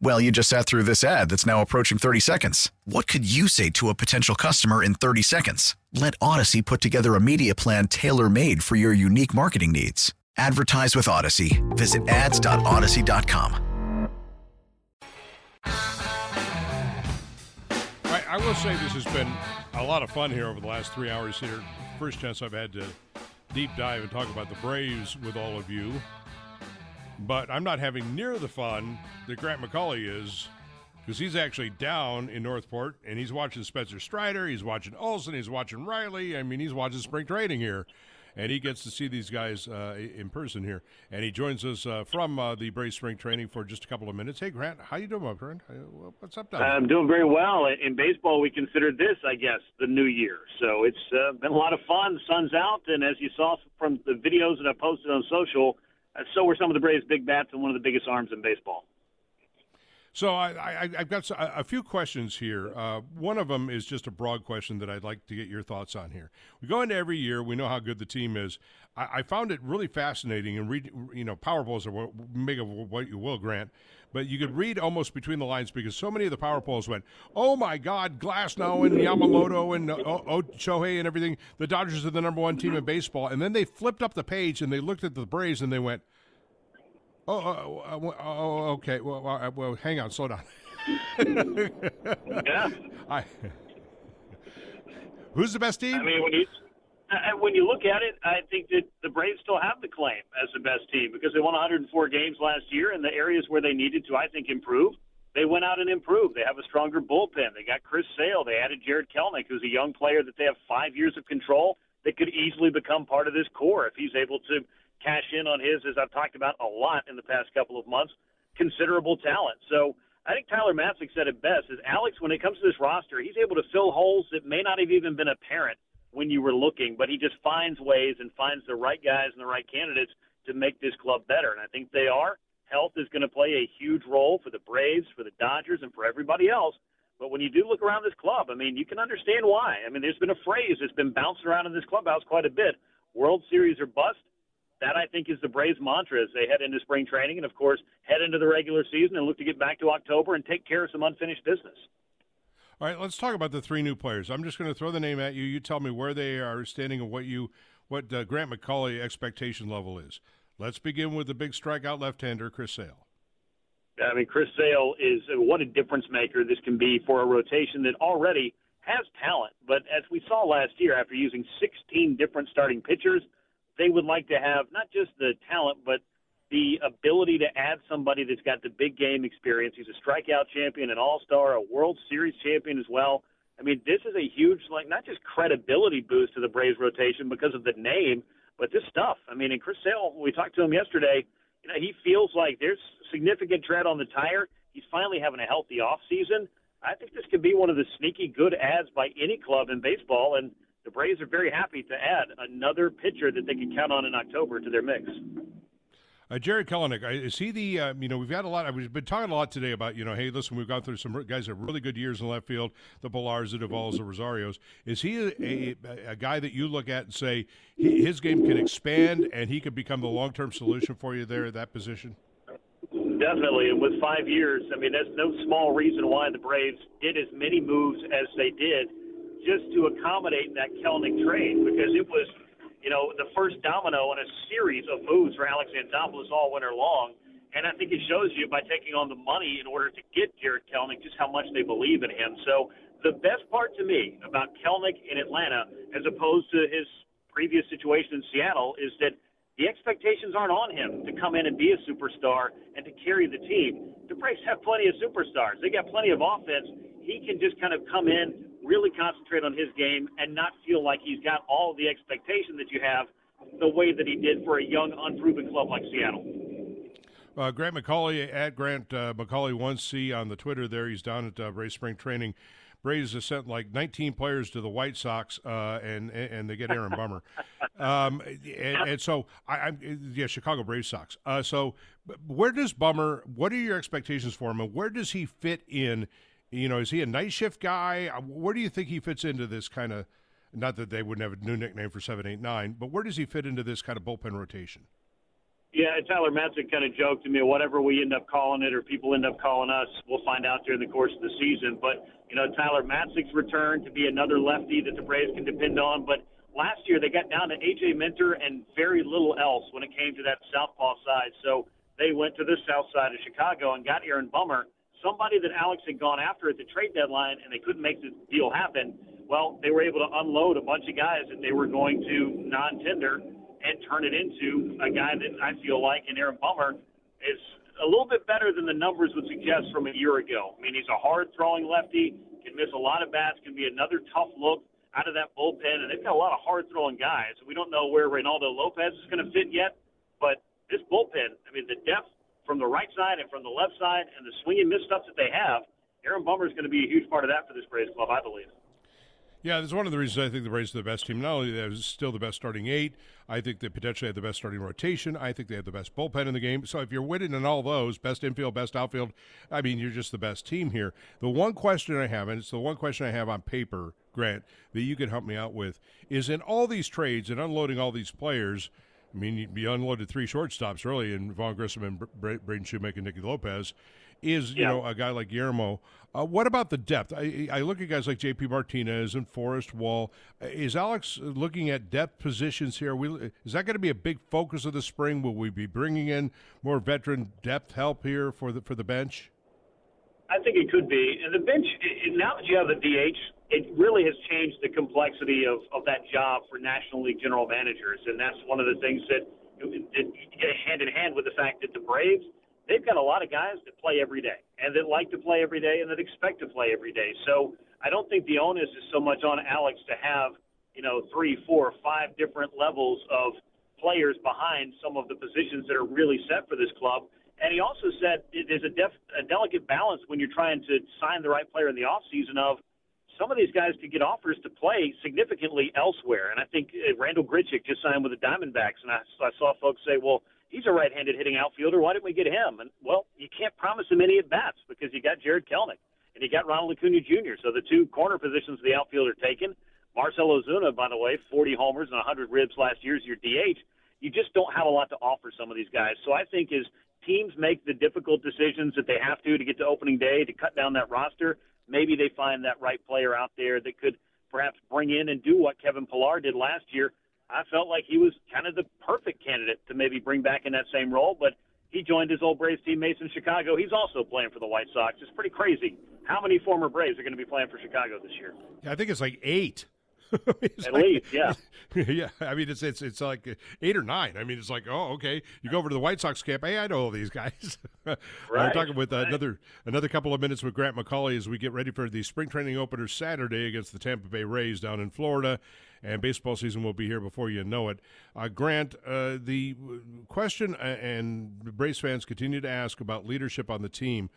Well, you just sat through this ad that's now approaching 30 seconds. What could you say to a potential customer in 30 seconds? Let Audacy put together a media plan tailor made for your unique marketing needs. Advertise with Audacy. Visit ads.audacy.com. I, I will say this has been a lot of fun here over the last three hours here. First chance I've had to deep dive and talk about the Braves with all of you but I'm not having near the fun that Grant McAuley is because he's actually down in North Port and he's watching Spencer Strider, he's watching Olson, he's watching Riley. I mean, he's watching spring training here. And he gets to see these guys uh, in person here, and he joins us uh, from uh, the Braves spring training for just a couple of minutes. Hey, Grant, how you doing, my friend? What's up, down I'm doing very well. In baseball, we consider this, I guess, the new year. So it's uh, been a lot of fun. Sun's out, and as you saw from the videos that I posted on social, so were some of the Braves' big bats and one of the biggest arms in baseball. So I, have got a few questions here. Uh, one of them is just a broad question that I'd like to get your thoughts on here. We go into every year. We know how good the team is. I, I found it really fascinating and read. You know, power polls are make of what you will, Grant. But you could read almost between the lines because so many of the power polls went, "Oh my God, Glasnow and Yamamoto and oh, Shohei and everything. The Dodgers are the number one team in baseball." And then they flipped up the page and they looked at the Braves and they went Oh, uh, uh, oh, okay. Well, uh, well, hang on. Slow down. yeah. I, who's the best team? I mean, when you uh, when you look at it, I think that the Braves still have the claim as the best team because they won 104 games last year, and the areas where they needed to, I think, improve, they went out and improved. They have a stronger bullpen. They got Chris Sale. They added Jarred Kelenic, who's a young player that they have five years of control that could easily become part of this core if he's able to cash in on his, as I've talked about a lot in the past couple of months, considerable talent. So I think Tyler Matzek said it best is Alex, when it comes to this roster, he's able to fill holes that may not have even been apparent when you were looking, but he just finds ways and finds the right guys and the right candidates to make this club better. And I think they are. Health is going to play a huge role for the Braves, for the Dodgers, and for everybody else. But when you do look around this club, I mean, you can understand why. I mean, there's been a phrase that's been bouncing around in this clubhouse quite a bit World Series or bust that I think is the Braves' mantra as they head into spring training and, of course, head into the regular season and look to get back to October and take care of some unfinished business. All right, let's talk about the three new players. I'm just going to throw the name at you. You tell me where they are standing and what you what uh, Grant McAuley expectation level is. Let's begin with the big strikeout left-hander, Chris Sale. I mean, Chris Sale is what a difference maker this can be for a rotation that already has talent. But as we saw last year, after using 16 different starting pitchers, they would like to have not just the talent, but the ability to add somebody that's got the big game experience. He's a strikeout champion, an all star, a World Series champion as well. I mean, this is a huge, like, not just credibility boost to the Braves rotation because of the name, but this stuff. I mean, and Chris Sale, we talked to him yesterday, you know, he feels like there's significant tread on the tire. He's finally having a healthy off season. I think this could be one of the sneaky good adds by any club in baseball, and the Braves are very happy to add another pitcher that they can count on in October to their mix. Uh, Jarred Kelenic, is he the, uh, you know, we've had a lot, we've been talking a lot today about, you know, hey, listen, we've gone through some guys that have really good years in left field, the Pillars, the Duvalls, the Rosarios. Is he a, a, a, guy that you look at and say his game can expand and he could become the long term solution for you there at that position? Definitely. And with five years, I mean, that's no small reason why the Braves did as many moves as they did just to accommodate that Kelenic trade because it was, you know, the first domino in a series of moves for Alex Anthopoulos all winter long. And I think it shows you by taking on the money in order to get Jarred Kelenic just how much they believe in him. So the best part to me about Kelenic in Atlanta, as opposed to his previous situation in Seattle is that the expectations aren't on him to come in and be a superstar and to carry the team. The Braves have plenty of superstars. They got plenty of offense. He can just kind of come in, really concentrate on his game, and not feel like he's got all the expectation that you have the way that he did for a young, unproven club like Seattle. Uh, Grant McAuley at Grant uh, McAuley one C on the Twitter. There, he's down at uh, Braves spring training. Braves have sent like 19 players to the White Sox, uh, and and they get Aaron Bummer, um, and, and, so I, am yeah Chicago Braves Sox. Uh, so where does Bummer? What are your expectations for him, and where does he fit in? You know, is he a night shift guy? Uh, where do you think he fits into this kind of? Not that they wouldn't have a new nickname for seven, eight, nine, but where does he fit into this kind of bullpen rotation? Yeah, Tyler Matzek kind of joked to me, whatever we end up calling it or people end up calling us, we'll find out during the course of the season. But, you know, Tyler Matzek's return to be another lefty that the Braves can depend on. But last year they got down to A.J. Minter and very little else when it came to that southpaw side. So they went to the south side of Chicago and got Aaron Bummer, somebody that Alex had gone after at the trade deadline, and they couldn't make the deal happen. Well, they were able to unload a bunch of guys that they were going to non-tender – and turn it into a guy that I feel like, and Aaron Bummer is a little bit better than the numbers would suggest from a year ago. I mean, he's a hard throwing lefty, can miss a lot of bats, can be another tough look out of that bullpen, and they've got a lot of hard throwing guys. We don't know where Reynaldo Lopez is going to fit yet, but this bullpen, I mean, the depth from the right side and from the left side and the swing and miss stuff that they have, Aaron Bummer is going to be a huge part of that for this Braves club, I believe. Yeah, that's one of the reasons I think the Braves are the best team. Not only they're still the best starting eight, I think they potentially have the best starting rotation. I think they have the best bullpen in the game. So if you're winning in all those, best infield, best outfield, I mean, you're just the best team here. The one question I have, and it's the one question I have on paper, Grant, that you can help me out with, is in all these trades and unloading all these players. I mean, you be unloaded three shortstops early in Vaughn Grissom and Braden Shewmake and Nicky Lopez is you yeah. know a guy like Guillermo. Uh, what about the depth? I, I look at guys like J.P. Martinez and Forrest Wall. Is Alex looking at depth positions here? We, is that going to be a big focus of the spring? Will we be bringing in more veteran depth help here for the for the bench? I think it could be. And the bench now that you have the DH, it really has changed the complexity of, of that job for National League general managers, and that's one of the things that it, hand in hand with the fact that the Braves they've got a lot of guys that play every day and that like to play every day and that expect to play every day. So I don't think the onus is so much on Alex to have, you know, three, four, five different levels of players behind some of the positions that are really set for this club. And he also said there's a, def, a delicate balance when you're trying to sign the right player in the offseason of some of these guys could get offers to play significantly elsewhere. And I think uh, Randal Grichuk just signed with the Diamondbacks, and I, I saw folks say, well, he's a right-handed hitting outfielder. Why didn't we get him? And well, you can't promise him any at bats because you got Jarred Kelenic and you got Ronald Acuna Jr. So the two corner positions of the outfield are taken. Marcell Ozuna, by the way, 40 homers and 100 ribs last year is your DH. You just don't have a lot to offer some of these guys. So I think as teams make the difficult decisions that they have to to get to opening day to cut down that roster, maybe they find that right player out there that could perhaps bring in and do what Kevin Pillar did last year I felt like he was kind of the perfect candidate to maybe bring back in that same role. But he joined his old Braves teammates in Chicago. He's also playing for the White Sox. It's pretty crazy. How many former Braves are going to be playing for Chicago this year? Yeah, I think it's like eight. At like, least, yeah, yeah. I mean, it's it's it's like eight or nine. I mean, it's like, oh, okay. You go over to the White Sox camp. Hey, I know all these guys. right, We're talking with uh, right. another another couple of minutes with Grant McAuley as we get ready for the spring training opener Saturday against the Tampa Bay Rays down in Florida and baseball season will be here before you know it. Uh, Grant, uh, the question, uh, and Braves fans continue to ask about leadership on the team.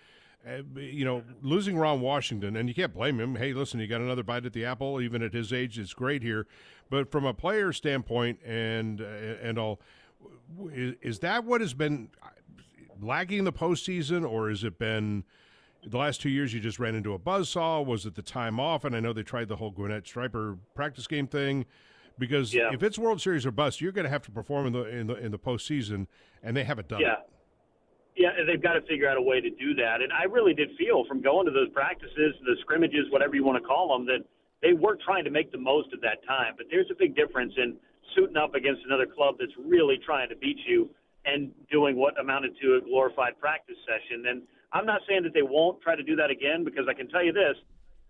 Uh, you know, losing Ron Washington, and you can't blame him. Hey, listen, you got another bite at the apple. Even at his age, it's great here. But from a player standpoint, and uh, and all, is, is that what has been lacking in the postseason, or has it been? the last two years you just ran into a buzzsaw? Was it the time off? And I know they tried the whole Gwinnett Striper practice game thing. Because yeah. if it's World Series or bust, you're going to have to perform in the in the in the postseason, and they haven't done yeah. it. Yeah, they've got to figure out a way to do that. And I really did feel from going to those practices, the scrimmages, whatever you want to call them, that they were trying to make the most of that time. But there's a big difference in suiting up against another club that's really trying to beat you and doing what amounted to a glorified practice session. And I'm not saying that they won't try to do that again because I can tell you this: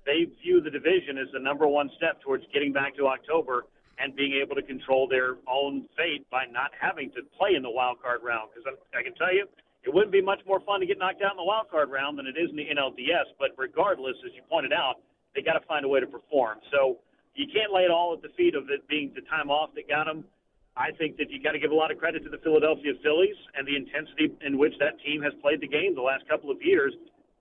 they view the division as the number one step towards getting back to October and being able to control their own fate by not having to play in the wild card round. Because I, I can tell you, it wouldn't be much more fun to get knocked out in the wild card round than it is in the NLDS. But regardless, as you pointed out, they got to find a way to perform. So you can't lay it all at the feet of it being the time off that got them. I think that you got to give a lot of credit to the Philadelphia Phillies and the intensity in which that team has played the game the last couple of years.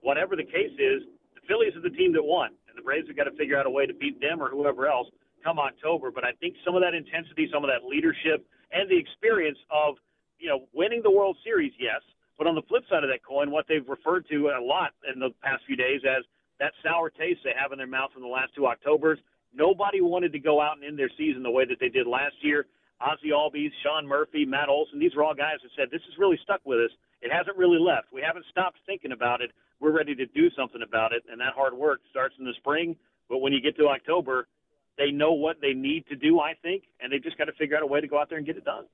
Whatever the case is, the Phillies are the team that won, and the Braves have got to figure out a way to beat them or whoever else come October. But I think some of that intensity, some of that leadership, and the experience of you know winning the World Series, yes. But on the flip side of that coin, what they've referred to a lot in the past few days as that sour taste they have in their mouth from the last two Octobers. Nobody wanted to go out and end their season the way that they did last year. Ozzie Albies, Sean Murphy, Matt Olson, these are all guys that said, This has really stuck with us. It hasn't really left. We haven't stopped thinking about it. We're ready to do something about it. And that hard work starts in the spring. But when you get to October, they know what they need to do, I think, and they've just got to figure out a way to go out there and get it done.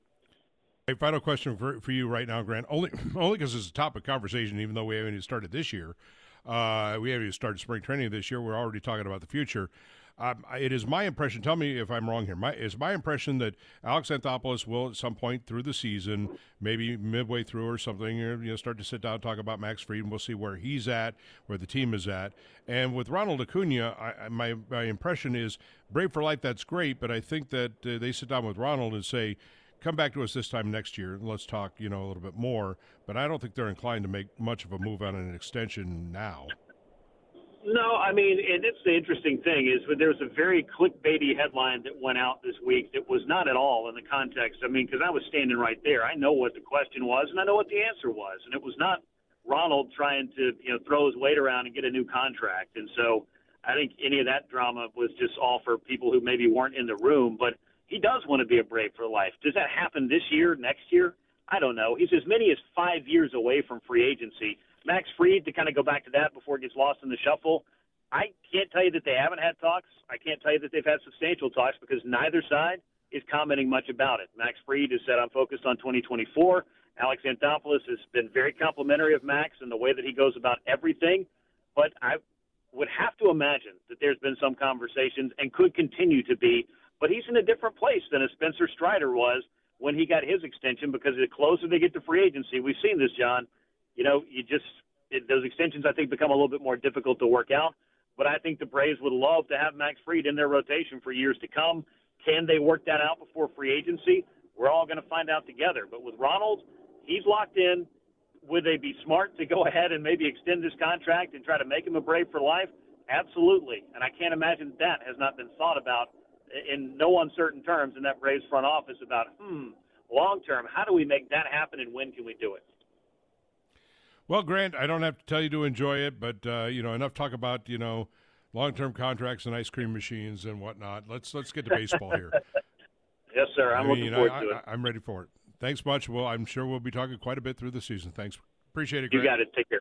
A final question for, for you right now, Grant. Only only because it's a topic conversation, even though we haven't even started this year. Uh, we haven't even started spring training this year. We're already talking about the future. Um, it is my impression. Tell me if I'm wrong here. My is my impression that Alex Anthopoulos will at some point through the season, maybe midway through or something, you know, start to sit down and talk about Max Fried, and we'll see where he's at, where the team is at. And with Ronald Acuna, I, my my impression is Brave for life. That's great, but I think that uh, they sit down with Ronald and say come back to us this time next year and let's talk, you know, a little bit more. But I don't think they're inclined to make much of a move on an extension now. No, I mean, and it's the interesting thing is there's a very clickbaity headline that went out this week that was not at all in the context. I mean, because I was standing right there, I know what the question was and I know what the answer was, and it was not Ronald trying to you know throw his weight around and get a new contract. And so I think any of that drama was just all for people who maybe weren't in the room, but he does want to be a Brave for life. Does that happen this year, next year? I don't know. He's as many as five years away from free agency. Max Fried, to kind of go back to that before it gets lost in the shuffle, I can't tell you that they haven't had talks. I can't tell you that they've had substantial talks because neither side is commenting much about it. Max Fried has said, I'm focused on 2024. Alex Anthopoulos has been very complimentary of Max and the way that he goes about everything. But I would have to imagine that there's been some conversations and could continue to be. But he's in a different place than a Spencer Strider was when he got his extension because the closer they get to free agency, we've seen this, John you know, you just it, those extensions I think become a little bit more difficult to work out. But I think the Braves would love to have Max Fried in their rotation for years to come. Can they work that out before free agency? We're all going to find out together. But with Ronald, he's locked in. Would they be smart to go ahead and maybe extend his contract and try to make him a Brave for life? Absolutely. And I can't imagine that has not been thought about in no uncertain terms in that Braves front office about, hmm, long term, how do we make that happen and when can we do it? Well, Grant, I don't have to tell you to enjoy it, but uh, you know enough talk about you know long-term contracts and ice cream machines and whatnot. Let's let's get to baseball here. yes, sir. I'm I mean, looking forward I, to it. I, am ready for it. Thanks much. Well, I'm sure we'll be talking quite a bit through the season. Thanks. Appreciate it. Grant. You got it. Take care.